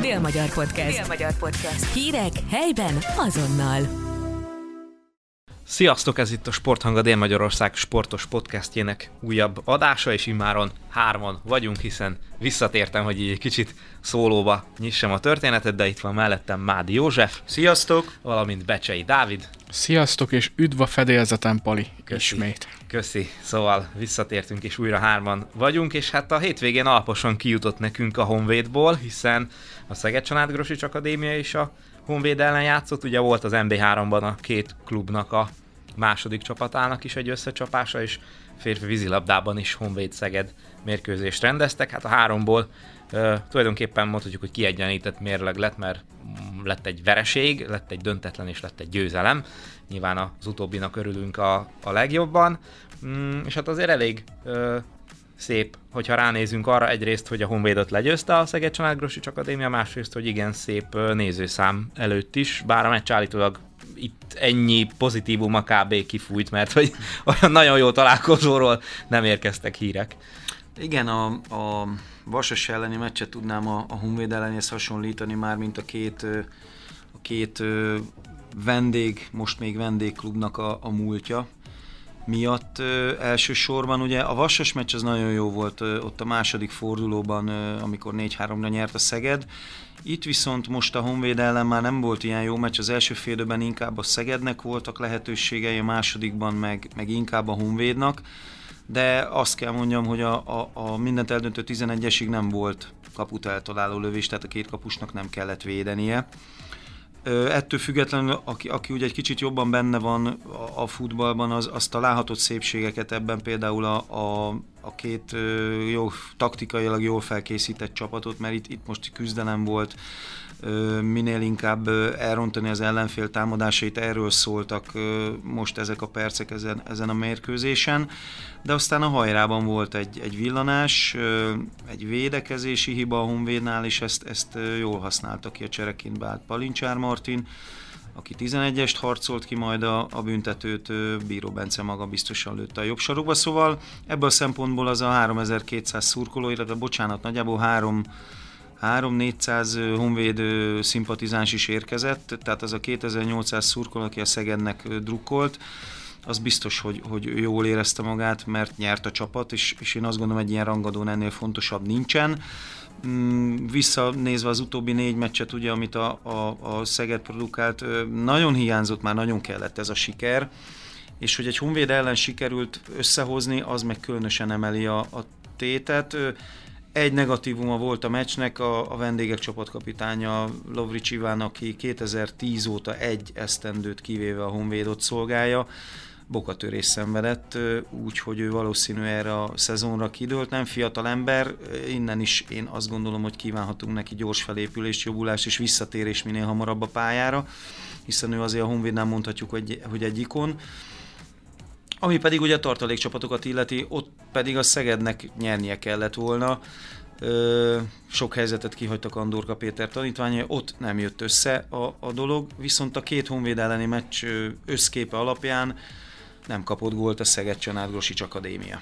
Dél-Magyar Podcast. Dél-Magyar Podcast. Hírek helyben azonnal. Sziasztok, ez itt a Sporthang a Dél-Magyarország sportos podcastjének újabb adása, és immáron hárman vagyunk, hiszen visszatértem, hogy így egy kicsit szólóba nyissam a történetet, de itt van mellettem Mádi József. Sziasztok! Valamint Becsei Dávid. Sziasztok, és üdv a fedélzeten, Pali, Köszi. ismét. Köszi, szóval visszatértünk, és újra hárman vagyunk, és hát a hétvégén alaposan kijutott nekünk a Honvédból, hiszen a Szeged Családgrosics Akadémia és a Honvéd ellen játszott, ugye volt az MB3-ban a két klubnak a második csapatának is egy összecsapása, és férfi vízilabdában is Honvéd Szeged mérkőzést rendeztek. Hát a háromból uh, tulajdonképpen mondhatjuk, hogy kiegyenlített mérleg lett, mert lett egy vereség, lett egy döntetlen és lett egy győzelem. Nyilván az utóbbinak örülünk a, a legjobban. Mm, és hát azért elég uh, szép, hogyha ránézünk arra egyrészt, hogy a Honvédot legyőzte a Szeged Családgrosics Akadémia, másrészt, hogy igen szép nézőszám előtt is, bár a meccs állítólag itt ennyi pozitívuma kb. kifújt, mert hogy olyan nagyon jó találkozóról nem érkeztek hírek. Igen, a, a Vasas elleni meccset tudnám a, a Honvéd ellenéhez hasonlítani már, mint a két, a két vendég, most még vendégklubnak a, a múltja miatt ö, elsősorban. Ugye a Vasas meccs az nagyon jó volt ott a második fordulóban, amikor 4-3-ra nyert a Szeged. Itt viszont most a Honvéd ellen már nem volt ilyen jó meccs, az első félidőben inkább a Szegednek voltak lehetőségei, a másodikban meg, meg inkább a Honvédnak, de azt kell mondjam, hogy a, a, a mindent eldöntő 11-esig nem volt kaput eltaláló lövés, tehát a két kapusnak nem kellett védenie. Ettől függetlenül, aki, aki ugye egy kicsit jobban benne van a, a futballban, az, az találhatott szépségeket ebben például a, a, a két jó, taktikailag jól felkészített csapatot, mert itt, itt most küzdelem volt, minél inkább elrontani az ellenfél támadásait, erről szóltak most ezek a percek ezen, ezen a mérkőzésen, de aztán a hajrában volt egy, egy villanás, egy védekezési hiba a Honvédnál, és ezt, ezt jól használta ki a csereként beállt Palincsár Martin, aki 11-est harcolt ki, majd a, a büntetőt Bíró Bence maga biztosan lőtte a jobb sarokba, szóval ebből a szempontból az a 3200 szurkoló, illetve bocsánat, nagyjából 3 3-400 honvéd szimpatizáns is érkezett, tehát az a 2800 szurkol, aki a Szegednek drukkolt, az biztos, hogy, hogy jól érezte magát, mert nyert a csapat, és, és én azt gondolom, egy ilyen rangadón ennél fontosabb nincsen. Mm, visszanézve az utóbbi négy meccset, ugye, amit a, a, a Szeged produkált, nagyon hiányzott, már nagyon kellett ez a siker, és hogy egy Honvéd ellen sikerült összehozni, az meg különösen emeli a, a tétet. Egy negatívuma volt a meccsnek, a, a vendégek csapatkapitánya Lovrics Iván, aki 2010 óta egy esztendőt kivéve a Honvédot szolgálja, bokatörés szenvedett, úgyhogy ő valószínű erre a szezonra kidőlt, nem fiatal ember, innen is én azt gondolom, hogy kívánhatunk neki gyors felépülés, jobbulás és visszatérés minél hamarabb a pályára, hiszen ő azért a Honvédnál mondhatjuk, hogy, hogy egy ikon. Ami pedig ugye a tartalékcsapatokat illeti, ott pedig a Szegednek nyernie kellett volna. Ö, sok helyzetet kihagytak Andorka Péter tanítványa, ott nem jött össze a, a dolog, viszont a két honvéd elleni meccs összképe alapján nem kapott gólt a Szeged Csanádgrosics Akadémia.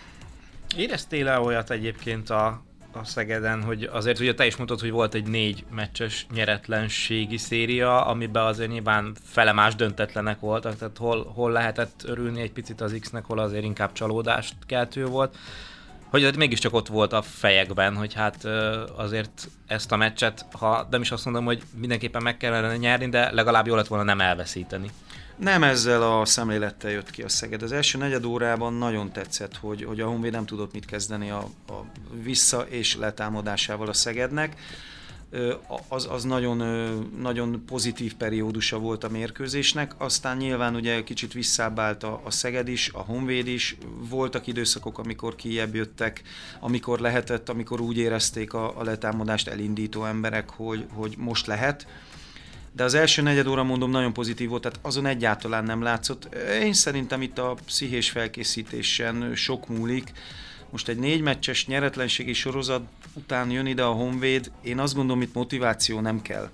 Éreztél-e olyat egyébként a, a Szegeden, hogy azért ugye te is mondtad, hogy volt egy négy meccses nyeretlenségi széria, amiben azért nyilván felemás döntetlenek voltak, tehát hol, hol lehetett örülni egy picit az X-nek, hol azért inkább csalódást keltő volt. Hogy mégiscsak ott volt a fejekben, hogy hát azért ezt a meccset, ha nem is azt mondom, hogy mindenképpen meg kellene nyerni, de legalább jó lett volna nem elveszíteni. Nem ezzel a szemlélettel jött ki a Szeged. Az első negyed órában nagyon tetszett, hogy, hogy a Honvéd nem tudott mit kezdeni a, a vissza- és letámadásával a Szegednek. Az, az nagyon, nagyon pozitív periódusa volt a mérkőzésnek, aztán nyilván ugye kicsit visszábált a, a Szeged is, a Honvéd is, voltak időszakok, amikor kijebb jöttek, amikor lehetett, amikor úgy érezték a, a letámadást elindító emberek, hogy, hogy most lehet, de az első negyed óra mondom nagyon pozitív volt, tehát azon egyáltalán nem látszott. Én szerintem itt a pszichés felkészítésen sok múlik. Most egy négy meccses nyeretlenségi sorozat után jön ide a Honvéd, én azt gondolom, itt motiváció nem kell.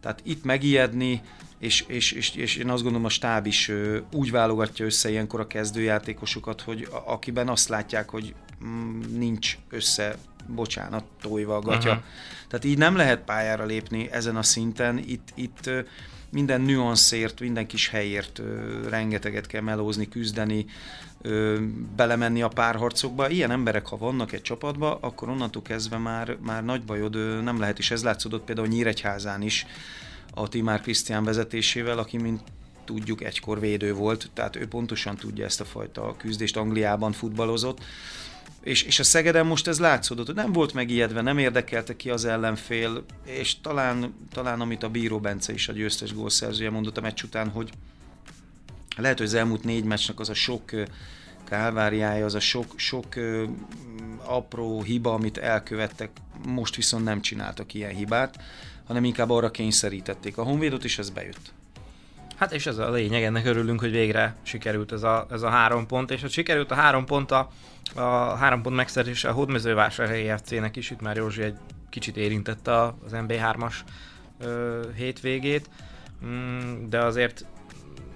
Tehát itt megijedni, és, és, és, és én azt gondolom a stáb is úgy válogatja össze ilyenkor a kezdőjátékosokat, hogy akiben azt látják, hogy mm, nincs össze bocsánat, tojva a gatya. Uh-huh. Tehát így nem lehet pályára lépni ezen a szinten. Itt, itt minden nüanszért, minden kis helyért rengeteget kell melózni, küzdeni, belemenni a párharcokba. Ilyen emberek, ha vannak egy csapatba, akkor onnantól kezdve már, már nagy bajod nem lehet, és ez látszódott például Nyíregyházán is a Timár Krisztián vezetésével, aki mint tudjuk egykor védő volt, tehát ő pontosan tudja ezt a fajta küzdést, Angliában futballozott, és, és a Szegeden most ez látszódott, hogy nem volt megijedve, nem érdekelte ki az ellenfél, és talán, talán amit a Bíró Bence is a győztes gólszerzője mondott a meccs után, hogy lehet, hogy az elmúlt négy meccsnek az a sok kálváriája, az a sok, sok apró hiba, amit elkövettek, most viszont nem csináltak ilyen hibát, hanem inkább arra kényszerítették a Honvédot, és ez bejött. Hát és ez a lényeg, ennek örülünk, hogy végre sikerült ez a, ez a három pont, és hogy sikerült a három pont a, a három pont megszerzése a Hódmezővásárhelyi FC-nek is, itt már Józsi egy kicsit érintette az MB3-as ö, hétvégét, mm, de azért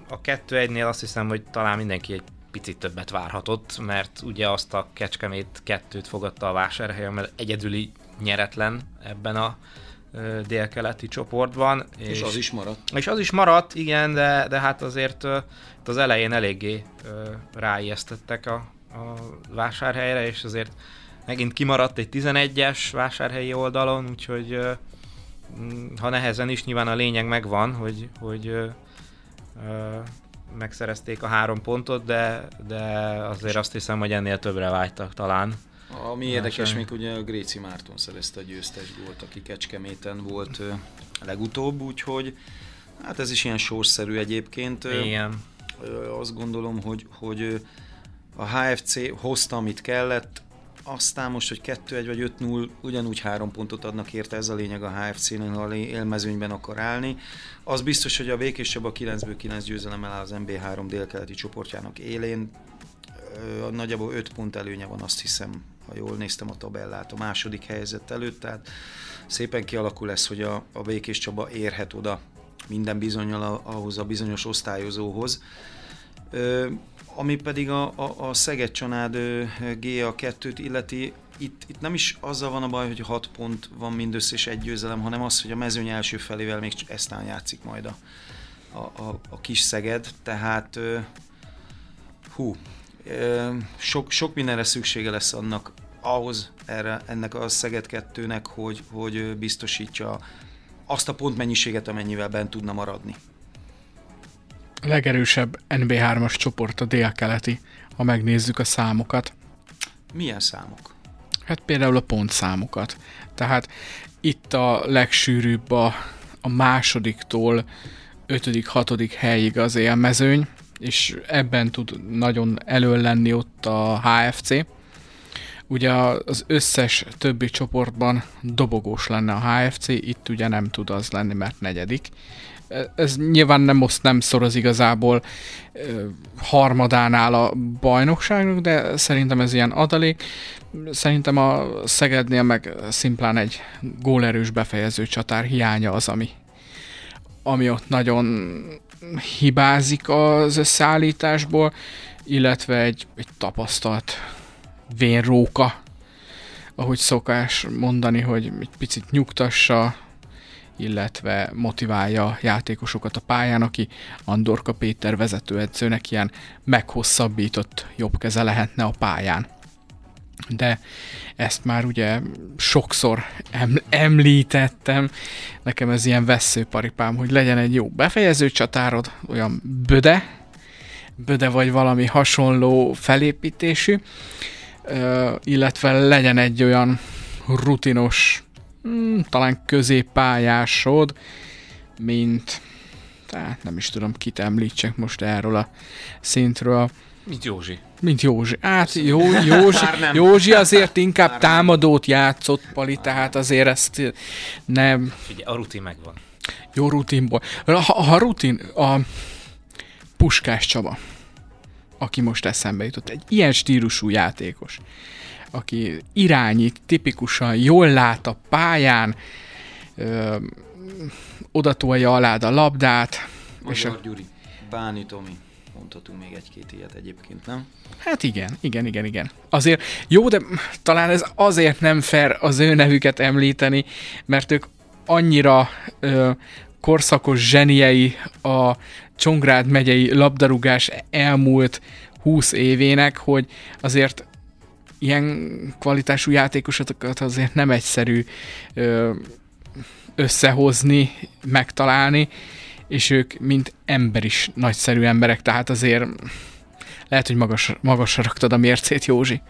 a 2-1-nél azt hiszem, hogy talán mindenki egy picit többet várhatott, mert ugye azt a Kecskemét kettőt fogadta a vásárhelyen, mert egyedüli nyeretlen ebben a délkeleti csoportban. És, és az is maradt. És az is maradt, igen, de, de hát azért az elején eléggé ráijesztettek a, a vásárhelyre, és azért megint kimaradt egy 11-es vásárhelyi oldalon, úgyhogy ha nehezen is, nyilván a lényeg megvan, hogy, hogy megszerezték a három pontot, de, de azért azt hiszem, hogy ennél többre vágytak talán. Ami érdekes, még ugye a Gréci Márton szerezte a győztes gólt, aki Kecskeméten volt legutóbb, úgyhogy hát ez is ilyen sorszerű egyébként. Igen. Azt gondolom, hogy, hogy a HFC hozta, amit kellett, aztán most, hogy 2-1 vagy 5-0, ugyanúgy három pontot adnak érte, ez a lényeg a HFC-nél, ha élmezőnyben akar állni. Az biztos, hogy a Békés Csaba 9-ből 9 győzelemmel áll az MB3 délkeleti csoportjának élén. Nagyjából 5 pont előnye van, azt hiszem, ha jól néztem a tabellát, a második helyzet előtt, tehát szépen kialakul lesz, hogy a, a Békés Csaba érhet oda minden bizonyal ahhoz a bizonyos osztályozóhoz. Ö, ami pedig a, a, a Szeged Csanád GA2-t illeti, itt, itt nem is azzal van a baj, hogy 6 pont van mindössze és egy győzelem, hanem az, hogy a mezőny első felével még eztán játszik majd a, a, a, a kis Szeged, tehát hú, sok, sok mindenre szüksége lesz annak ahhoz, erre, ennek a Szeged 2-nek, hogy, hogy biztosítja azt a pontmennyiséget, amennyivel bent tudna maradni. A legerősebb NB3-as csoport a délkeleti, ha megnézzük a számokat. Milyen számok? Hát például a pontszámokat. Tehát itt a legsűrűbb a, a másodiktól ötödik, hatodik helyig az élmezőny, és ebben tud nagyon elő lenni ott a HFC. Ugye az összes többi csoportban dobogós lenne a HFC, itt ugye nem tud az lenni, mert negyedik. Ez nyilván nem oszt, nem szoroz igazából harmadánál a bajnokságnak, de szerintem ez ilyen adalék. Szerintem a Szegednél meg szimplán egy gólerős befejező csatár hiánya az, ami, ami ott nagyon hibázik az összeállításból, illetve egy, egy tapasztalt vénróka, ahogy szokás mondani, hogy egy picit nyugtassa, illetve motiválja játékosokat a pályán, aki Andorka Péter vezetőedzőnek ilyen meghosszabbított jobb keze lehetne a pályán. De ezt már ugye sokszor em- említettem, nekem ez ilyen veszőparipám, hogy legyen egy jó befejező csatárod, olyan böde, böde vagy valami hasonló felépítésű, illetve legyen egy olyan rutinos, hmm, talán középpályásod, mint tehát nem is tudom, kit említsek most erről a szintről. Mint Józsi. Mint Józsi. Hát jó, Józsi, Józsi azért inkább támadót játszott, Pali, tehát azért ezt nem... Figyelj, a rutin megvan. Jó rutinból. Ha, ha rutin, a Puskás Csaba, aki most eszembe jutott, egy ilyen stílusú játékos, aki irányít, tipikusan jól lát a pályán, ö, odatolja alád a labdát. Magyar és a... Gyuri, Báni Tomi mondhatunk még egy-két ilyet egyébként, nem? Hát igen, igen, igen, igen. Azért jó, de talán ez azért nem fair az ő nevüket említeni, mert ők annyira ö, korszakos zseniei a Csongrád megyei labdarúgás elmúlt 20 évének, hogy azért ilyen kvalitású játékosokat azért nem egyszerű ö, összehozni, megtalálni, és ők mint ember is nagyszerű emberek, tehát azért lehet, hogy magas, magasra raktad a mércét, Józsi.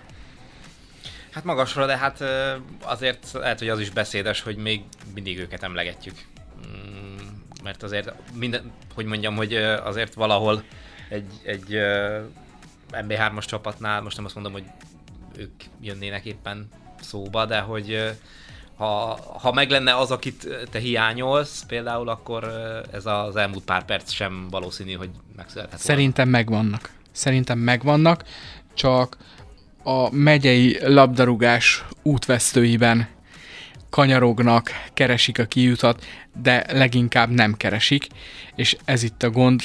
Hát magasra, de hát azért lehet, hogy az is beszédes, hogy még mindig őket emlegetjük. Mm, mert azért minden, hogy mondjam, hogy azért valahol egy, egy MB3-as csapatnál, most nem azt mondom, hogy ők jönnének éppen szóba, de hogy ha, ha meg lenne az, akit te hiányolsz például, akkor ez az elmúlt pár perc sem valószínű, hogy megszülethet Szerintem volna. megvannak. Szerintem megvannak, csak a megyei labdarúgás útvesztőiben kanyarognak, keresik a kiutat, de leginkább nem keresik, és ez itt a gond.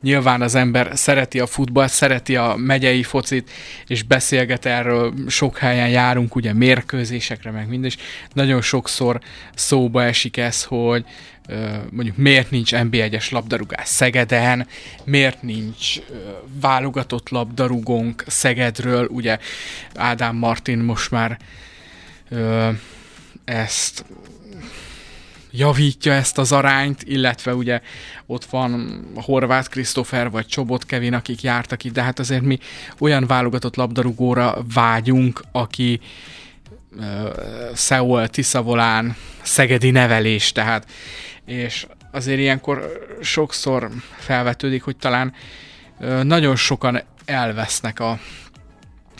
Nyilván az ember szereti a futballt, szereti a megyei focit, és beszélget erről, sok helyen járunk, ugye mérkőzésekre, meg mind, és nagyon sokszor szóba esik ez, hogy mondjuk miért nincs NB1-es labdarúgás Szegeden, miért nincs válogatott labdarúgónk Szegedről, ugye Ádám Martin most már ezt javítja ezt az arányt, illetve ugye ott van Horváth Krisztófer vagy Csobot Kevin, akik jártak itt, de hát azért mi olyan válogatott labdarúgóra vágyunk, aki uh, Szeol, Tiszavolán, Szegedi nevelés, tehát. És azért ilyenkor sokszor felvetődik, hogy talán uh, nagyon sokan elvesznek a,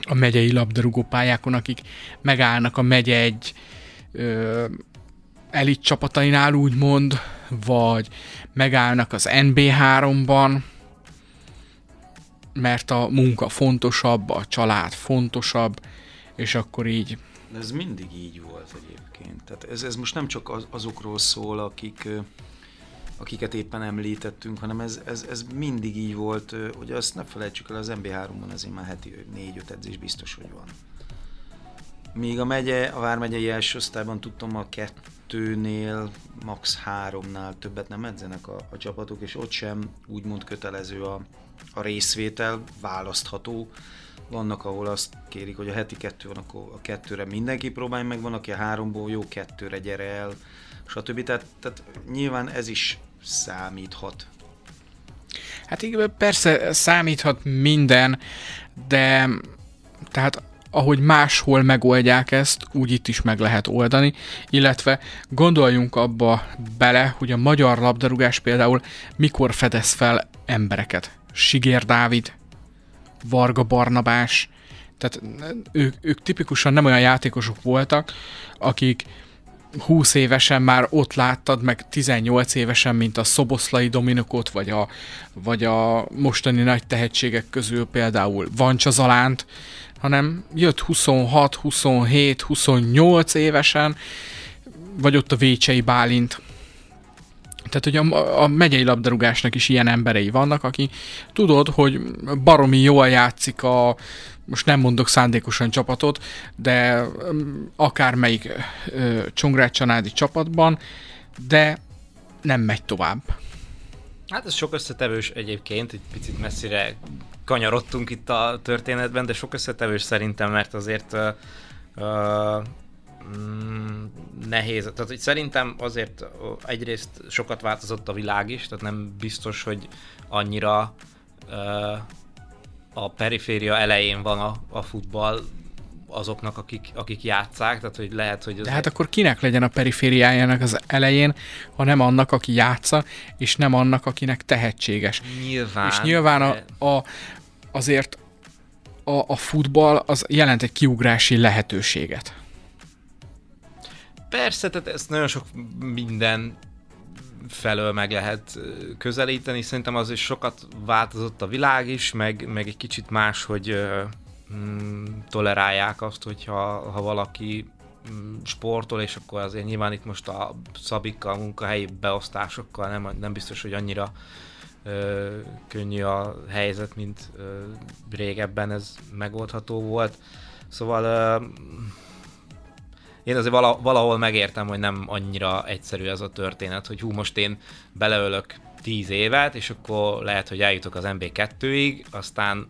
a megyei labdarúgó pályákon, akik megállnak a megye egy elit csapatainál úgymond, vagy megállnak az NB3-ban, mert a munka fontosabb, a család fontosabb, és akkor így. Ez mindig így volt egyébként. Tehát ez, ez most nem csak az, azokról szól, akik, akiket éppen említettünk, hanem ez, ez, ez mindig így volt, hogy azt ne felejtsük el, az MB3-ban azért már heti 4-5 edzés biztos, hogy van. Míg a megye, a Vármegyei első osztályban tudtam a kettőnél, max. háromnál többet nem edzenek a, a csapatok, és ott sem úgymond kötelező a, a részvétel, választható. Vannak, ahol azt kérik, hogy a heti kettő van, akkor a kettőre mindenki próbálj meg, van, aki a háromból jó kettőre gyere el, stb. Tehát, tehát nyilván ez is számíthat. Hát igen, persze számíthat minden, de tehát ahogy máshol megoldják ezt, úgy itt is meg lehet oldani, illetve gondoljunk abba bele, hogy a magyar labdarúgás például mikor fedez fel embereket. Sigér Dávid, Varga Barnabás, tehát ők, ők tipikusan nem olyan játékosok voltak, akik 20 évesen már ott láttad, meg 18 évesen, mint a Szoboszlai Dominikot, vagy a, vagy a mostani nagy tehetségek közül például Vancsa Zalánt, hanem jött 26, 27, 28 évesen, vagy ott a Vécsei Bálint. Tehát, hogy a, a megyei labdarúgásnak is ilyen emberei vannak, aki tudod, hogy baromi jól játszik a, most nem mondok szándékosan csapatot, de akármelyik Csongrád Csanádi csapatban, de nem megy tovább. Hát ez sok összetevős egyébként, egy picit messzire kanyarodtunk itt a történetben, de sok összetevős szerintem, mert azért uh, uh, mm, nehéz. Tehát hogy szerintem azért egyrészt sokat változott a világ is, tehát nem biztos, hogy annyira uh, a periféria elején van a, a futball azoknak, akik, akik játszák, tehát hogy lehet, hogy... De hát akkor kinek legyen a perifériájának az elején, ha nem annak, aki játsza, és nem annak, akinek tehetséges. Nyilván. És nyilván a, a, azért a, a futball az jelent egy kiugrási lehetőséget. Persze, tehát ezt nagyon sok minden felől meg lehet közelíteni. Szerintem az is sokat változott a világ is, meg, meg egy kicsit más, hogy mm, tolerálják azt, hogyha ha valaki mm, sportol, és akkor azért nyilván itt most a szabikkal, a munkahelyi beosztásokkal nem, nem biztos, hogy annyira ö, könnyű a helyzet, mint ö, régebben ez megoldható volt. Szóval ö, én azért vala, valahol megértem, hogy nem annyira egyszerű ez a történet, hogy hú, most én beleölök 10 évet, és akkor lehet, hogy eljutok az MB2-ig, aztán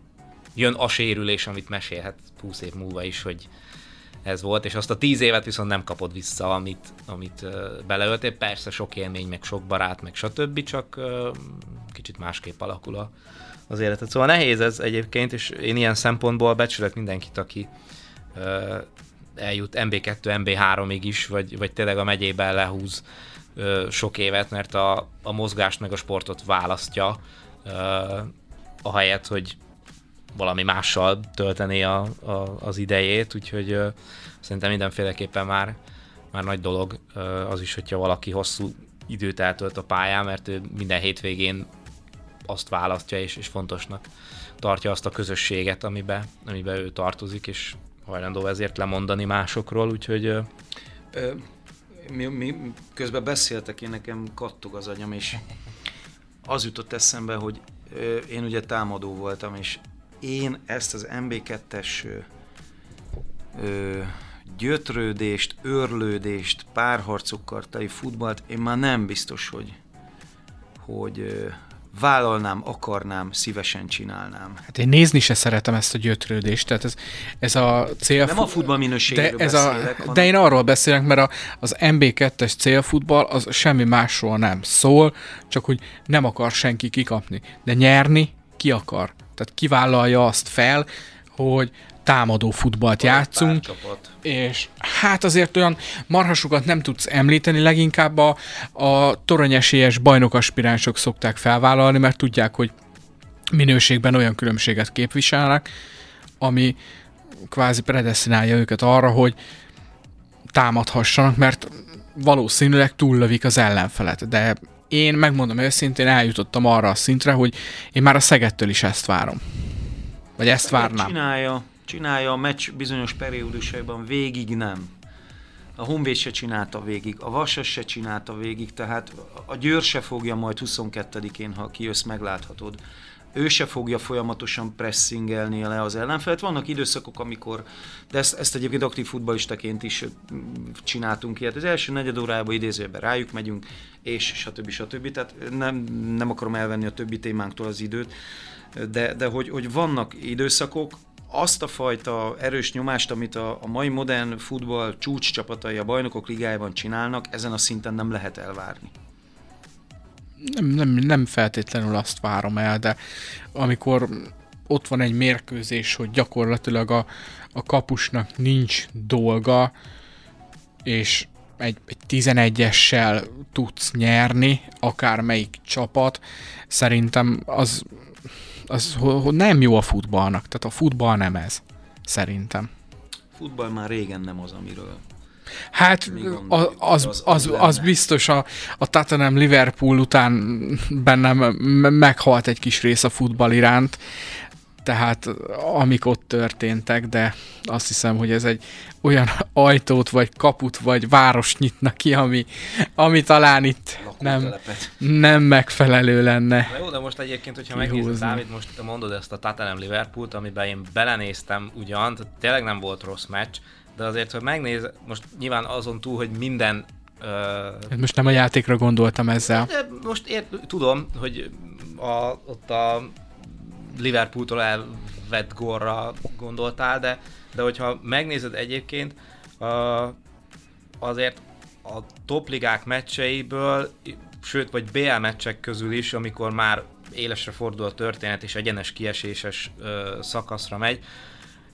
jön a sérülés, amit mesélhet 20 év múlva is, hogy ez volt, és azt a 10 évet viszont nem kapod vissza, amit, amit beleöltél. Persze sok élmény, meg sok barát, meg stb., csak kicsit másképp alakul a, az életet. Szóval nehéz ez egyébként, és én ilyen szempontból becsülök mindenkit, aki eljut MB2, MB3-ig is, vagy, vagy tényleg a megyében lehúz uh, sok évet, mert a, a mozgást meg a sportot választja, uh, ahelyett, hogy valami mással tölteni a, a, az idejét, úgyhogy uh, szerintem mindenféleképpen már, már nagy dolog uh, az is, hogyha valaki hosszú időt eltölt a pályán, mert ő minden hétvégén azt választja, és, és fontosnak tartja azt a közösséget, amiben amibe ő tartozik, és hajlandó ezért lemondani másokról, úgyhogy... Ö, mi, mi, közben beszéltek, én nekem kattog az agyam, és az jutott eszembe, hogy ö, én ugye támadó voltam, és én ezt az MB2-es ö, gyötrődést, őrlődést, párharcokkal teli futballt, én már nem biztos, hogy, hogy vállalnám, akarnám, szívesen csinálnám. Hát én nézni se szeretem ezt a gyötrődést, tehát ez, ez a cél... Nem a futball minőségéről de ez beszélek, a, hanem... De én arról beszélek, mert a, az MB2-es célfutball az semmi másról nem szól, csak hogy nem akar senki kikapni. De nyerni ki akar. Tehát kivállalja azt fel, hogy támadó futballt játszunk, és hát azért olyan marhasokat nem tudsz említeni, leginkább a, a toronyesélyes bajnokaspiránsok szokták felvállalni, mert tudják, hogy minőségben olyan különbséget képviselnek, ami kvázi predestinálja őket arra, hogy támadhassanak, mert valószínűleg túllövik az ellenfelet, de én megmondom őszintén, eljutottam arra a szintre, hogy én már a Szegettől is ezt várom. Vagy ezt várnám. Csinálja, csinálja a meccs bizonyos periódusaiban, végig nem. A Honvéd se csinálta végig, a Vasas se csinálta végig, tehát a Győr se fogja majd 22-én, ha kijössz, megláthatod. Ő se fogja folyamatosan pressingelni le az ellenfelet. Vannak időszakok, amikor, de ezt, ezt egyébként aktív futballistaként is csináltunk ilyet. Az első negyed órában idézőben rájuk megyünk, és stb. stb. Tehát nem, nem akarom elvenni a többi témánktól az időt, de, de hogy, hogy vannak időszakok, azt a fajta erős nyomást, amit a, a mai modern futball csúcs csapatai a bajnokok ligájában csinálnak, ezen a szinten nem lehet elvárni. Nem, nem, nem feltétlenül azt várom el, de amikor ott van egy mérkőzés, hogy gyakorlatilag a, a kapusnak nincs dolga, és egy, egy 11-essel tudsz nyerni, akármelyik csapat, szerintem az, az ho- ho- nem jó a futballnak. Tehát a futball nem ez, szerintem. Futball már régen nem az, amiről Hát az, az- az, az az biztos a, a Tottenham Liverpool után bennem me- meghalt egy kis rész a futball iránt, tehát amik ott történtek, de azt hiszem, hogy ez egy olyan ajtót, vagy kaput, vagy város nyitna ki, ami, ami talán itt nem, nem megfelelő lenne. Na jó, de most egyébként, hogyha Kihúzni. megnézed, Dávid, most te mondod ezt a Tottenham Liverpoolt, amiben én belenéztem ugyan, tehát tényleg nem volt rossz meccs, de azért, hogy megnéz, most nyilván azon túl, hogy minden uh, Most nem a játékra gondoltam ezzel. de most ért, tudom, hogy a, ott a Liverpooltól elvett gólra gondoltál, de, de hogyha megnézed egyébként, azért a topligák meccseiből, sőt, vagy BL meccsek közül is, amikor már élesre fordul a történet és egyenes kieséses uh, szakaszra megy,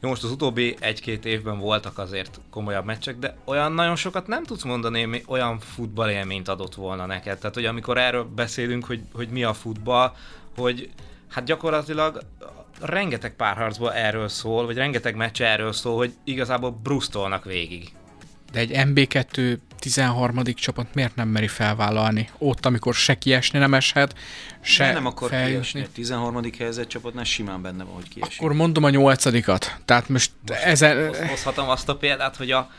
jó, most az utóbbi egy-két évben voltak azért komolyabb meccsek, de olyan nagyon sokat nem tudsz mondani, ami olyan futballélményt adott volna neked. Tehát, hogy amikor erről beszélünk, hogy, hogy mi a futball, hogy hát gyakorlatilag rengeteg párharcban erről szól, vagy rengeteg meccs erről szól, hogy igazából brusztolnak végig. De egy MB2 13. csapat miért nem meri felvállalni? Ott, amikor se kiesni nem eshet, se Se nem akar feljutni. kiesni. A 13. helyzet csapatnál simán benne van, hogy kiesik. Akkor mondom a nyolcadikat. Tehát most ezen... Hoz- Hozhatom azt a példát, hogy a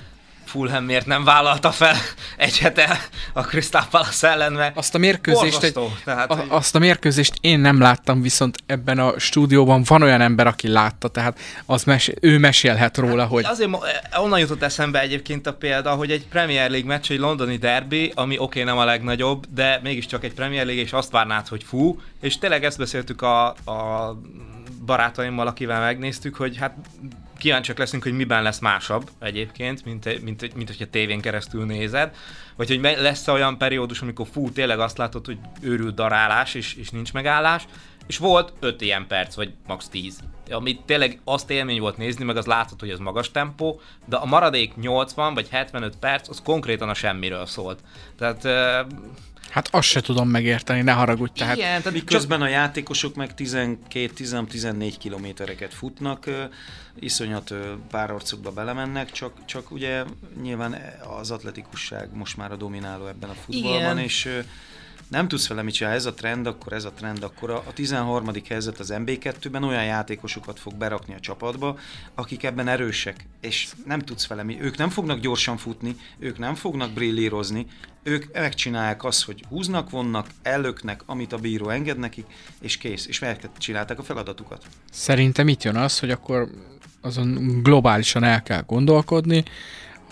Fulham miért nem vállalta fel egy hete a Crystal Palace ellen, mert Azt a mérkőzést, egy. Tehát, a, azt a mérkőzést én nem láttam, viszont ebben a stúdióban van olyan ember, aki látta, tehát az mes- ő mesélhet róla, hogy Azért mo- onnan jutott eszembe egyébként a példa, hogy egy Premier League meccs, egy londoni derby, ami oké, okay, nem a legnagyobb, de mégiscsak egy Premier League, és azt várnád, hogy fú, és tényleg ezt beszéltük a, a barátaimmal, akivel megnéztük, hogy hát kíváncsiak leszünk, hogy miben lesz másabb egyébként, mint, mint, mint hogyha tévén keresztül nézed, vagy hogy lesz olyan periódus, amikor fú, tényleg azt látod, hogy őrült darálás, és, és nincs megállás, és volt 5 ilyen perc, vagy max 10. Ami tényleg azt élmény volt nézni, meg az látható, hogy ez magas tempó, de a maradék 80 vagy 75 perc, az konkrétan a semmiről szólt. Tehát hát azt se tudom megérteni, ne haragudj, tehát igen, tehát Miközben a játékosok meg 12-14 kilométereket futnak, iszonyat ö, párharcokba belemennek, csak, csak ugye nyilván az atletikusság most már a domináló ebben a futballban, Igen. és nem tudsz vele mit csinálni, ez a trend, akkor ez a trend, akkor a, a 13. helyzet az MB2-ben olyan játékosokat fog berakni a csapatba, akik ebben erősek, és nem tudsz vele mi, ők nem fognak gyorsan futni, ők nem fognak brillírozni, ők megcsinálják azt, hogy húznak, vonnak, ellöknek, amit a bíró enged nekik, és kész, és megcsinálták a feladatukat. Szerintem itt jön az, hogy akkor azon globálisan el kell gondolkodni,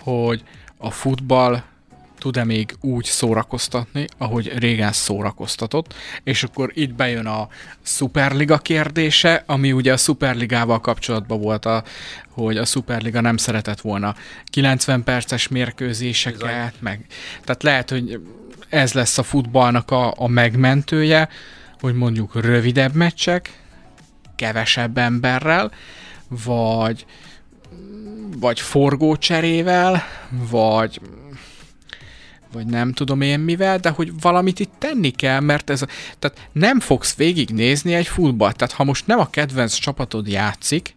hogy a futball tud-e még úgy szórakoztatni, ahogy régen szórakoztatott, és akkor itt bejön a Superliga kérdése, ami ugye a Superligával kapcsolatban volt, a, hogy a Superliga nem szeretett volna 90 perces mérkőzéseket, Bizony. meg, tehát lehet, hogy ez lesz a futballnak a, a megmentője, hogy mondjuk rövidebb meccsek, kevesebb emberrel, vagy vagy forgócserével, vagy vagy nem tudom én mivel, de hogy valamit itt tenni kell, mert ez, tehát nem fogsz végignézni egy futballt, tehát ha most nem a kedvenc csapatod játszik,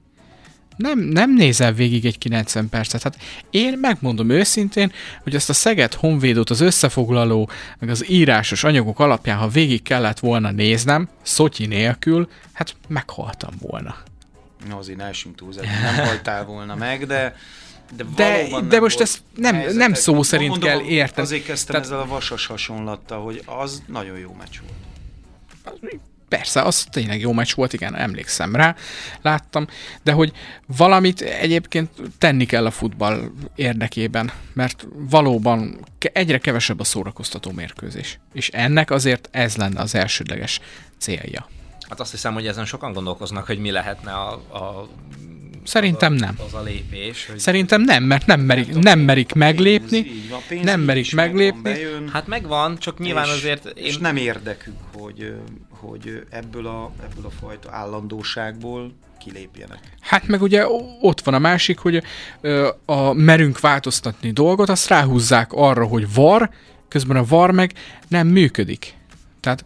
nem, nem nézel végig egy 90 percet. Hát én megmondom őszintén, hogy ezt a Szeged Honvédot az összefoglaló, meg az írásos anyagok alapján, ha végig kellett volna néznem, szotyi nélkül, hát meghaltam volna. Na, azért ne essünk túlzásba, nem haltál volna meg, de de, De- valóban de nem most ezt nem- helyzetek. nem szó szerint Mondom, kell érteni. Azért kezdtem Tehát- ezzel a vasas hasonlattal, hogy az nagyon jó meccs volt. Persze, az tényleg jó meccs volt, igen, emlékszem rá, láttam, de hogy valamit egyébként tenni kell a futball érdekében, mert valóban egyre kevesebb a szórakoztató mérkőzés. És ennek azért ez lenne az elsődleges célja. Hát azt hiszem, hogy ezen sokan gondolkoznak, hogy mi lehetne a, a Szerintem nem. Az a lépés. Hogy... Szerintem nem, mert nem merik, nem merik meglépni, Pénz, nem merik meglépni. Bejön, Hát megvan, csak nyilván és, azért És én nem érdekük, hogy, hogy ebből a, ebből a fajta állandóságból kilépjenek. Hát meg ugye ott van a másik, hogy a merünk változtatni dolgot, azt ráhúzzák arra, hogy var, közben a var meg nem működik. Tehát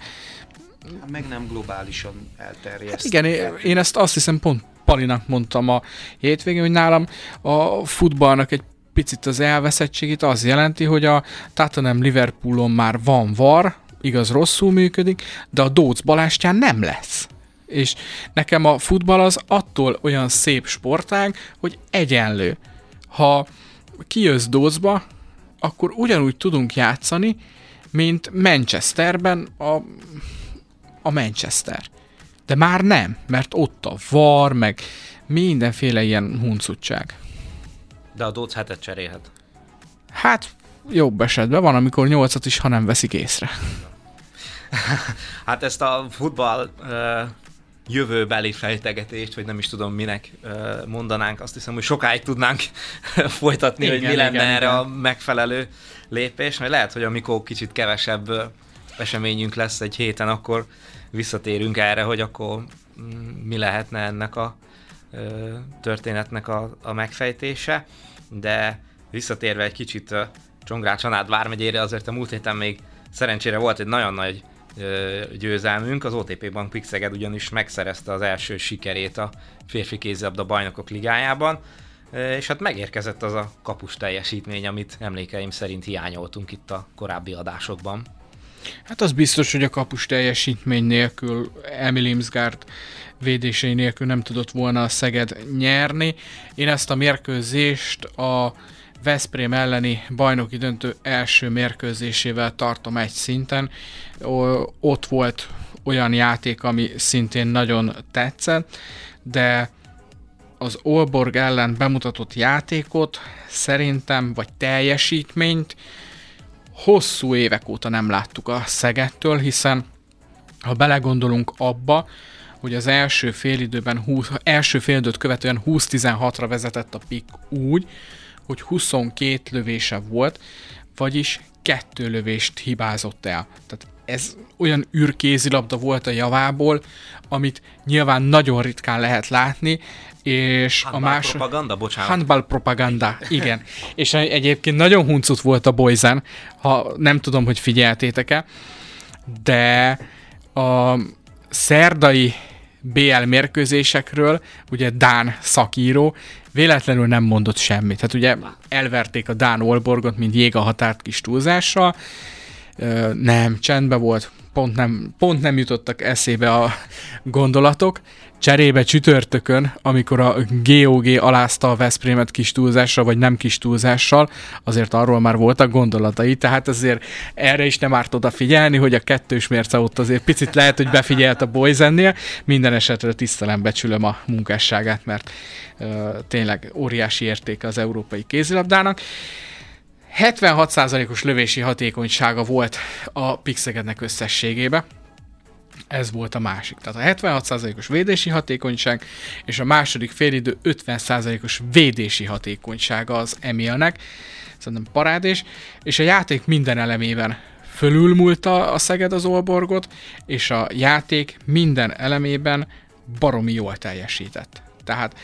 Meg nem globálisan elterjeszt. hát igen, én, én ezt azt hiszem pont Palinak mondtam a hétvégén, hogy nálam a futballnak egy picit az elveszettségét az jelenti, hogy a Tottenham Liverpoolon már van var, igaz rosszul működik, de a Dóc Balástján nem lesz. És nekem a futball az attól olyan szép sportág, hogy egyenlő. Ha kijössz Dócba, akkor ugyanúgy tudunk játszani, mint Manchesterben a, a Manchester. De már nem, mert ott a var, meg mindenféle ilyen huncutság. de a Dóc hetet cserélhet. Hát jobb esetben van, amikor nyolcat is, ha nem veszik észre. Hát ezt a futball uh, jövőbeli fejtegetést, vagy nem is tudom minek mondanánk, azt hiszem, hogy sokáig tudnánk folytatni, Igen, hogy mi lenne igen, erre igen. a megfelelő lépés, mert lehet, hogy amikor kicsit kevesebb eseményünk lesz egy héten, akkor visszatérünk erre, hogy akkor mm, mi lehetne ennek a történetnek a, a megfejtése, de visszatérve egy kicsit Csongrád Csanád vármegyére, azért a múlt héten még szerencsére volt egy nagyon nagy győzelmünk, az OTP Bank Pixeged ugyanis megszerezte az első sikerét a férfi kézilabda bajnokok ligájában, és hát megérkezett az a kapus teljesítmény, amit emlékeim szerint hiányoltunk itt a korábbi adásokban. Hát az biztos, hogy a kapus teljesítmény nélkül, Emil Imsgaard védései nélkül nem tudott volna a Szeged nyerni. Én ezt a mérkőzést a Veszprém elleni bajnoki döntő első mérkőzésével tartom egy szinten. Ott volt olyan játék, ami szintén nagyon tetszett, de az Olborg ellen bemutatott játékot szerintem, vagy teljesítményt hosszú évek óta nem láttuk a Szegettől, hiszen ha belegondolunk abba, hogy az első félidőben, 20, első félidőt követően 20-16-ra vezetett a pik úgy, hogy 22 lövése volt, vagyis kettő lövést hibázott el. Tehát ez olyan űrkézilabda volt a javából, amit nyilván nagyon ritkán lehet látni, és handball a más... propaganda, bocsánat. Handball propaganda, igen. és egyébként nagyon huncut volt a Boyzen, ha nem tudom, hogy figyeltétek-e, de a szerdai BL mérkőzésekről, ugye Dán szakíró, véletlenül nem mondott semmit. Tehát ugye elverték a Dán Olborgot, mint jég a határt kis túlzással, nem, csendben volt, pont nem, pont nem jutottak eszébe a gondolatok. Cserébe csütörtökön, amikor a GOG alázta a Veszprémet kis túlzással, vagy nem kis túlzással, azért arról már voltak gondolatai, tehát azért erre is nem árt odafigyelni, hogy a kettős mérce ott azért picit lehet, hogy befigyelt a Boyzennél, minden esetre tisztelem becsülöm a munkásságát, mert uh, tényleg óriási értéke az európai kézilabdának. 76%-os lövési hatékonysága volt a Pixegednek összességébe. Ez volt a másik. Tehát a 76%-os védési hatékonyság, és a második félidő 50%-os védési hatékonysága az Emilnek. Szerintem parádés, és a játék minden elemében fölülmúlta a Szeged az Olborgot, és a játék minden elemében baromi jól teljesített. Tehát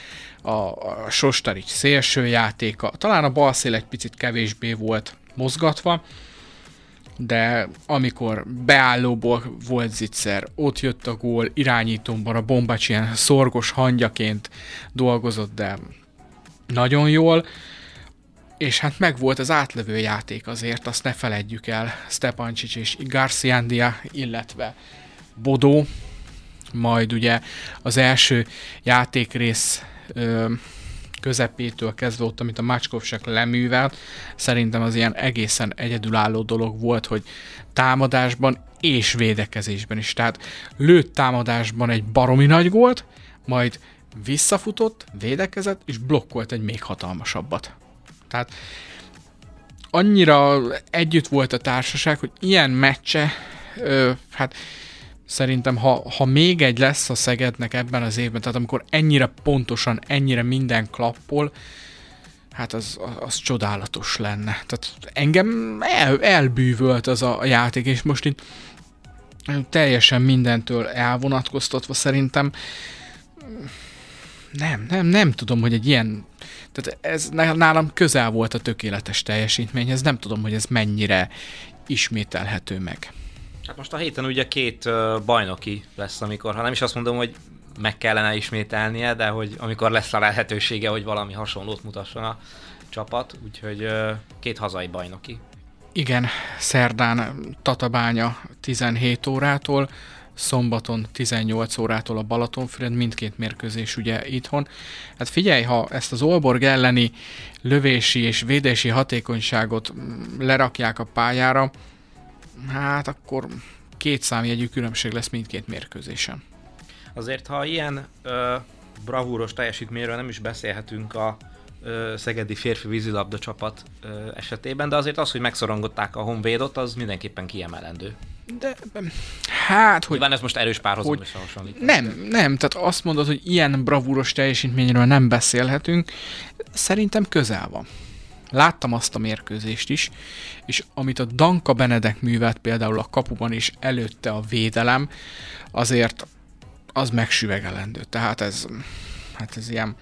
a, a Sostarics szélső játéka, talán a bal szél egy picit kevésbé volt mozgatva, de amikor beállóból volt zicser, ott jött a gól, irányítómban a Bombacs ilyen szorgos hangyaként dolgozott, de nagyon jól, és hát meg volt az átlövő játék azért, azt ne feledjük el, Stepancsics és Garciandia, illetve Bodó, majd ugye az első játékrész ö, közepétől kezdve ott, amit a Macskovsek leművelt, szerintem az ilyen egészen egyedülálló dolog volt, hogy támadásban és védekezésben is. Tehát lőtt támadásban egy baromi nagy gólt, majd visszafutott, védekezett, és blokkolt egy még hatalmasabbat. Tehát annyira együtt volt a társaság, hogy ilyen meccse, ö, hát Szerintem, ha, ha még egy lesz a Szegednek ebben az évben, tehát amikor ennyire pontosan, ennyire minden klappol, hát az, az csodálatos lenne. Tehát engem el, elbűvölt az a játék, és most itt teljesen mindentől elvonatkoztatva szerintem nem, nem, nem tudom, hogy egy ilyen, tehát ez nálam közel volt a tökéletes teljesítményhez, nem tudom, hogy ez mennyire ismételhető meg. Hát most a héten ugye két bajnoki lesz, amikor, ha nem is azt mondom, hogy meg kellene ismételnie, de hogy amikor lesz a lehetősége, hogy valami hasonlót mutasson a csapat, úgyhogy két hazai bajnoki. Igen, szerdán Tatabánya 17 órától, szombaton 18 órától a Balatonfüred, mindkét mérkőzés ugye itthon. Hát figyelj, ha ezt az Olborg elleni lövési és védési hatékonyságot mm, lerakják a pályára, hát akkor két számjegyű különbség lesz mindkét mérkőzésen. Azért, ha ilyen ö, bravúros teljesítményről nem is beszélhetünk a ö, szegedi férfi vízilabda csapat ö, esetében, de azért az, hogy megszorongották a Honvédot, az mindenképpen kiemelendő. De hát, hogy... Nyilván ez most erős párhuzam hogy, Nem, nem, tehát azt mondod, hogy ilyen bravúros teljesítményről nem beszélhetünk, szerintem közel van. Láttam azt a mérkőzést is, és amit a Danka Benedek művelt például a kapuban is előtte a védelem, azért az megsüvegelendő. Tehát ez, hát ez ilyen,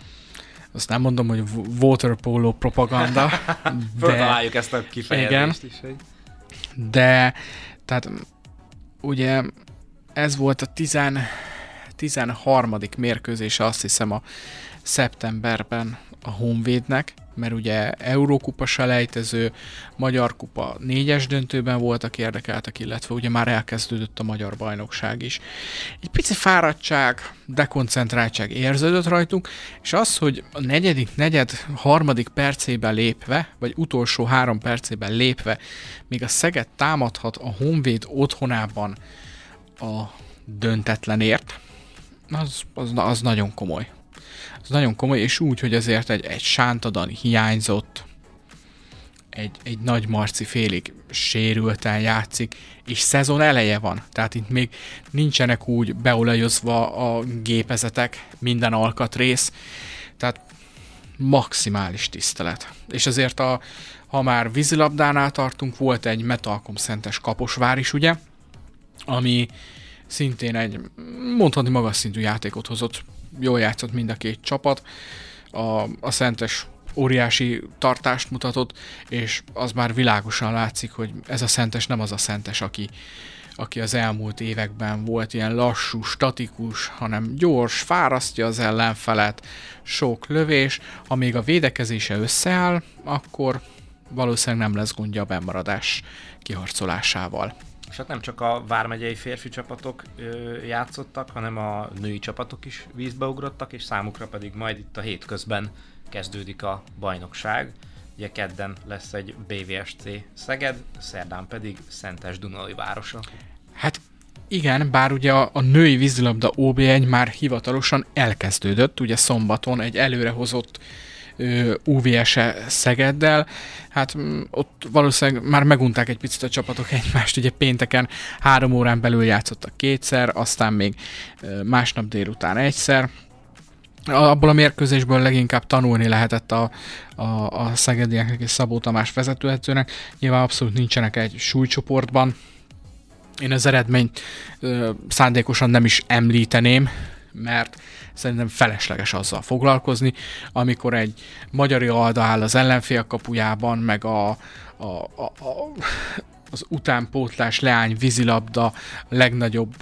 azt nem mondom, hogy waterpolo propaganda. de, ezt a kifejezést igen, is. Hogy... De, tehát ugye ez volt a 10, 13. mérkőzése azt hiszem a szeptemberben a Honvédnek, mert ugye Eurókupa selejtező, Magyar Kupa négyes döntőben voltak érdekeltek, illetve ugye már elkezdődött a Magyar Bajnokság is. Egy pici fáradtság, dekoncentráltság érződött rajtunk, és az, hogy a negyedik, negyed, harmadik percében lépve, vagy utolsó három percében lépve, még a Szeged támadhat a Honvéd otthonában a döntetlenért, az, az, az nagyon komoly. Az nagyon komoly, és úgy, hogy azért egy, egy sántadan hiányzott, egy, egy nagy marci félig sérülten játszik, és szezon eleje van. Tehát itt még nincsenek úgy beolajozva a gépezetek, minden alkatrész. Tehát maximális tisztelet. És azért a, ha már vízilabdánál tartunk, volt egy Metalkom Szentes Kaposvár is, ugye, ami szintén egy mondhatni magas szintű játékot hozott. Jól játszott mind a két csapat. A, a Szentes óriási tartást mutatott, és az már világosan látszik, hogy ez a Szentes nem az a Szentes, aki, aki az elmúlt években volt ilyen lassú, statikus, hanem gyors, fárasztja az ellenfelet, sok lövés, amíg a védekezése összeáll, akkor valószínűleg nem lesz gondja a bemaradás kiharcolásával. És hát nem csak a vármegyei férfi csapatok ö, játszottak, hanem a női csapatok is vízbe ugrottak, és számukra pedig majd itt a hétközben kezdődik a bajnokság. Ugye kedden lesz egy BVSC Szeged, szerdán pedig Szentes Dunai városa. Hát igen, bár ugye a, a női vízilabda OB1 már hivatalosan elkezdődött, ugye szombaton egy előrehozott UVS-e Szegeddel, hát mm, ott valószínűleg már megunták egy picit a csapatok egymást, ugye pénteken három órán belül játszottak kétszer, aztán még másnap délután egyszer, abból a mérkőzésből leginkább tanulni lehetett a, a, a szegedieknek és Szabó Tamás vezetőhetőnek. Nyilván abszolút nincsenek egy súlycsoportban. Én az eredményt ö, szándékosan nem is említeném, mert szerintem felesleges azzal foglalkozni, amikor egy magyari alda áll az ellenfél kapujában, meg a, a, a, a az utánpótlás leány vízilabda legnagyobb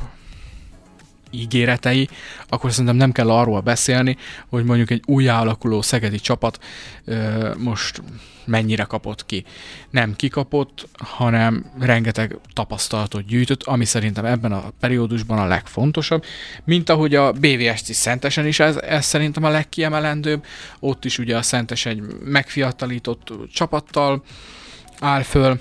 ígéretei, akkor szerintem nem kell arról beszélni, hogy mondjuk egy újjáalakuló szegedi csapat most mennyire kapott ki. Nem kikapott, hanem rengeteg tapasztalatot gyűjtött, ami szerintem ebben a periódusban a legfontosabb, mint ahogy a BVSC Szentesen is ez, ez szerintem a legkiemelendőbb, ott is ugye a Szentes egy megfiatalított csapattal áll föl,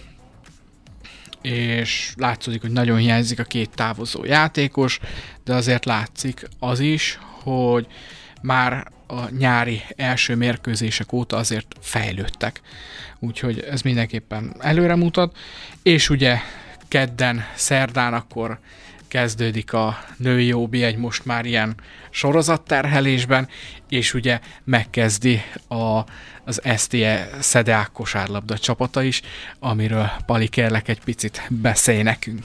és látszik, hogy nagyon hiányzik a két távozó játékos, de azért látszik az is, hogy már a nyári első mérkőzések óta azért fejlődtek. Úgyhogy ez mindenképpen előre mutat, és ugye kedden, szerdán akkor kezdődik a női OB egy most már ilyen sorozatterhelésben, és ugye megkezdi a, az STE Szedeák kosárlabda csapata is, amiről Pali kérlek egy picit beszélj nekünk.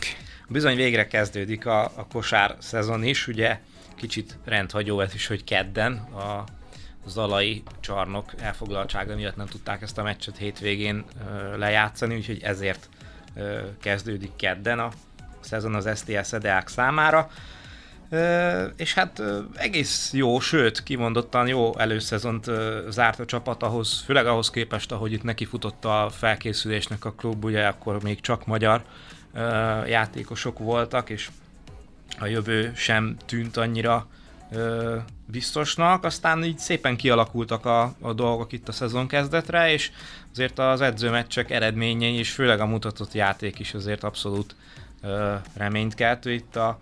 Bizony végre kezdődik a, a kosár szezon is, ugye kicsit rendhagyó ez is, hogy kedden a Zalai csarnok elfoglaltsága miatt nem tudták ezt a meccset hétvégén ö, lejátszani, úgyhogy ezért ö, kezdődik kedden a szezon az STS Edeák számára. Ö, és hát egész jó, sőt, kimondottan jó előszezont zárt a csapat ahhoz, főleg ahhoz képest, ahogy itt neki futott a felkészülésnek a klub, ugye akkor még csak magyar ö, játékosok voltak, és a jövő sem tűnt annyira ö, biztosnak, aztán így szépen kialakultak a, a dolgok itt a szezon kezdetre, és azért az edzőmeccsek eredményei, és főleg a mutatott játék is azért abszolút reményt keltő itt a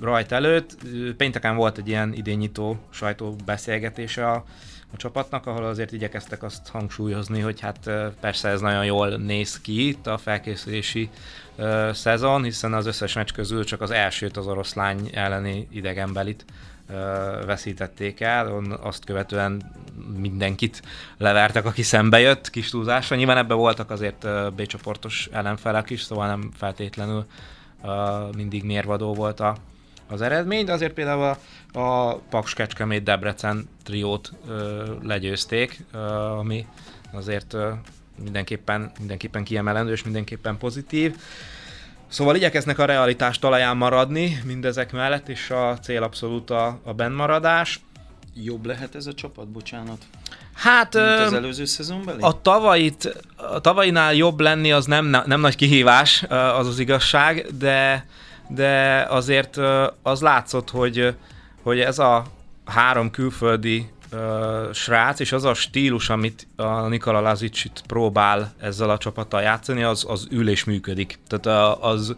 rajt előtt. Pénteken volt egy ilyen idényító sajtóbeszélgetése a, a csapatnak, ahol azért igyekeztek azt hangsúlyozni, hogy hát persze ez nagyon jól néz ki itt a felkészülési szezon, hiszen az összes meccs közül csak az elsőt az oroszlány elleni idegenbelit ö, veszítették el, azt követően mindenkit levertek, aki szembe jött kis túlzásra. Nyilván ebben voltak azért B csoportos ellenfelek is, szóval nem feltétlenül ö, mindig mérvadó volt a, az eredmény, de azért például a, a Paks Kecskemét Debrecen triót ö, legyőzték, ö, ami azért ö, mindenképpen, mindenképpen kiemelendő és mindenképpen pozitív. Szóval igyekeznek a realitás talaján maradni mindezek mellett, és a cél abszolút a, a bennmaradás. Jobb lehet ez a csapat, bocsánat? Hát mint az előző szezonbeli? a tavait, a tavainál jobb lenni az nem, nem nagy kihívás, az az igazság, de, de azért az látszott, hogy, hogy ez a három külföldi ö, srác, és az a stílus, amit a Nikola Lazic próbál ezzel a csapattal játszani, az, az ül és működik. Tehát a, az,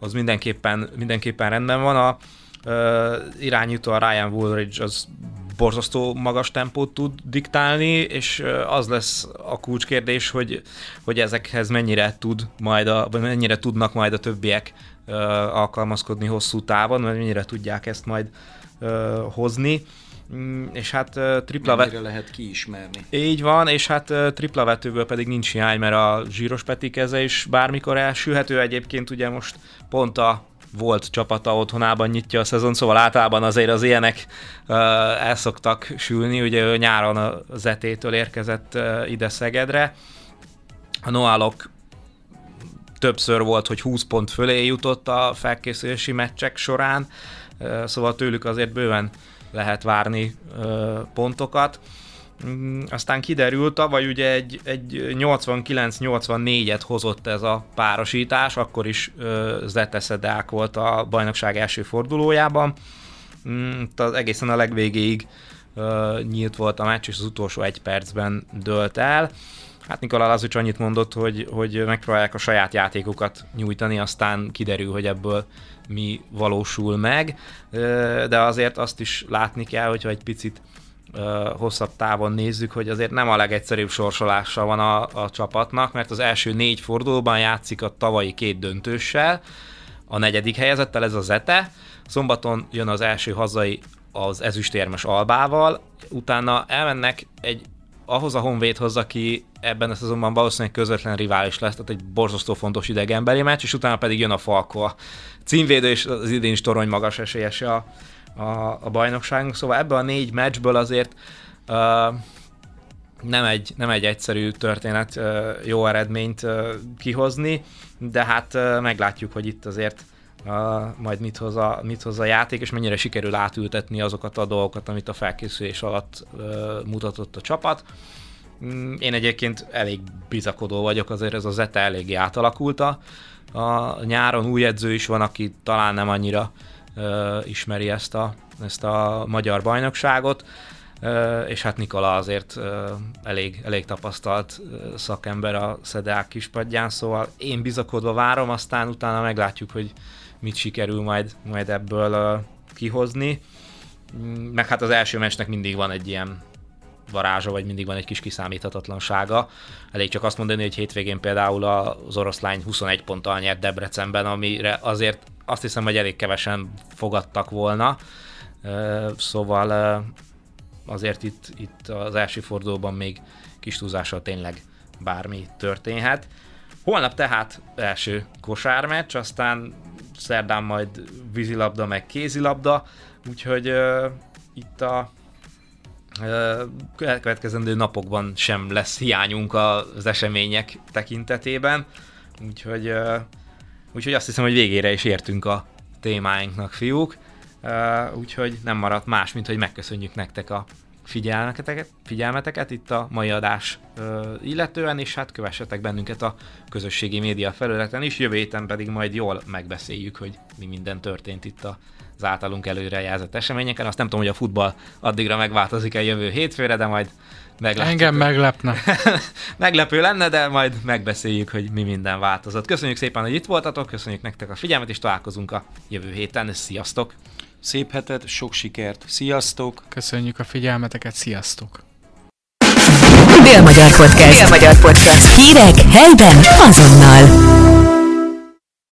az mindenképpen, mindenképpen rendben van. A ö, irányító a Ryan Woolridge az borzasztó magas tempót tud diktálni, és az lesz a kulcskérdés, hogy, hogy ezekhez mennyire tud majd a, vagy mennyire tudnak majd a többiek ö, alkalmazkodni hosszú távon, vagy mennyire tudják ezt majd ö, hozni. Mm, És hát tripla vet... Lehet kiismerni? Így van, és hát tripla vetőből pedig nincs hiány, mert a zsíros Peti keze is bármikor elsülhető. Egyébként ugye most pont a volt csapata otthonában nyitja a szezon, szóval általában azért az ilyenek uh, el szoktak sülni. Ugye ő nyáron a Zetétől érkezett uh, ide Szegedre. A Noálok többször volt, hogy 20 pont fölé jutott a felkészülési meccsek során, uh, szóval tőlük azért bőven lehet várni pontokat. Mm, Aztán kiderült, tavaly ugye egy, egy 89-84-et hozott ez a párosítás, akkor is Zete Szedák volt a bajnokság első fordulójában. Mm, az egészen a legvégéig nyílt volt a meccs, és az utolsó egy percben dölt el. Hát Nikola Lazic annyit mondott, hogy, hogy megpróbálják a saját játékokat nyújtani, aztán kiderül, hogy ebből mi valósul meg, de azért azt is látni kell, hogyha egy picit hosszabb távon nézzük, hogy azért nem a legegyszerűbb sorsolása van a, a csapatnak, mert az első négy fordulóban játszik a tavalyi két döntőssel, a negyedik helyezettel ez a Zete, szombaton jön az első hazai az ezüstérmes Albával, utána elmennek egy ahhoz a Honvédhoz, aki ebben a szezonban valószínűleg közvetlen rivális lesz, tehát egy borzasztó fontos idegenbeli meccs, és utána pedig jön a Falko, a címvédő, és az idén is torony magas esélyese a, a, a bajnokságunk. Szóval ebből a négy meccsből azért uh, nem egy, nem egy egyszerű történet jó eredményt kihozni, de hát meglátjuk, hogy itt azért majd mit hoz, a, mit hoz a játék, és mennyire sikerül átültetni azokat a dolgokat, amit a felkészülés alatt uh, mutatott a csapat. Mm, Én egyébként elég bizakodó vagyok, azért ez a Zeta eléggé átalakult a, nyáron új edző is van, aki talán nem annyira uh, ismeri ezt a, ezt a magyar bajnokságot, uh, és hát Nikola azért uh, elég, elég tapasztalt uh, szakember a Szedák kispadján, szóval én bizakodva várom, aztán utána meglátjuk, hogy mit sikerül majd, majd ebből uh, kihozni. Mm, Meg hát az első meccsnek mindig van egy ilyen varázsa, vagy mindig van egy kis kiszámíthatatlansága. Elég csak azt mondani, hogy hétvégén például az oroszlány 21 ponttal nyert Debrecenben, amire azért azt hiszem, hogy elég kevesen fogadtak volna. Szóval azért itt, itt az első fordulóban még kis túlzással tényleg bármi történhet. Holnap tehát első kosármeccs, aztán szerdán majd vízilabda, meg kézilabda, úgyhogy uh, itt a uh, következendő napokban sem lesz hiányunk az események tekintetében, úgyhogy, uh, úgyhogy azt hiszem, hogy végére is értünk a témáinknak, fiúk. Uh, úgyhogy nem maradt más, mint hogy megköszönjük nektek a figyelmeteket, figyelmeteket itt a mai adás uh, illetően, és hát kövessetek bennünket a közösségi média felületen is, jövő héten pedig majd jól megbeszéljük, hogy mi minden történt itt a az általunk előrejelzett eseményeken. Azt nem tudom, hogy a futball addigra megváltozik-e jövő hétfőre, de majd meglátjuk. Engem meglepne. Meglepő lenne, de majd megbeszéljük, hogy mi minden változott. Köszönjük szépen, hogy itt voltatok, köszönjük nektek a figyelmet, és találkozunk a jövő héten. Sziasztok! Szép hetet, sok sikert, sziasztok! Köszönjük a figyelmeteket, sziasztok! Dél-Magyar Podcast. Dél-Magyar Podcast. Hírek helyben azonnal.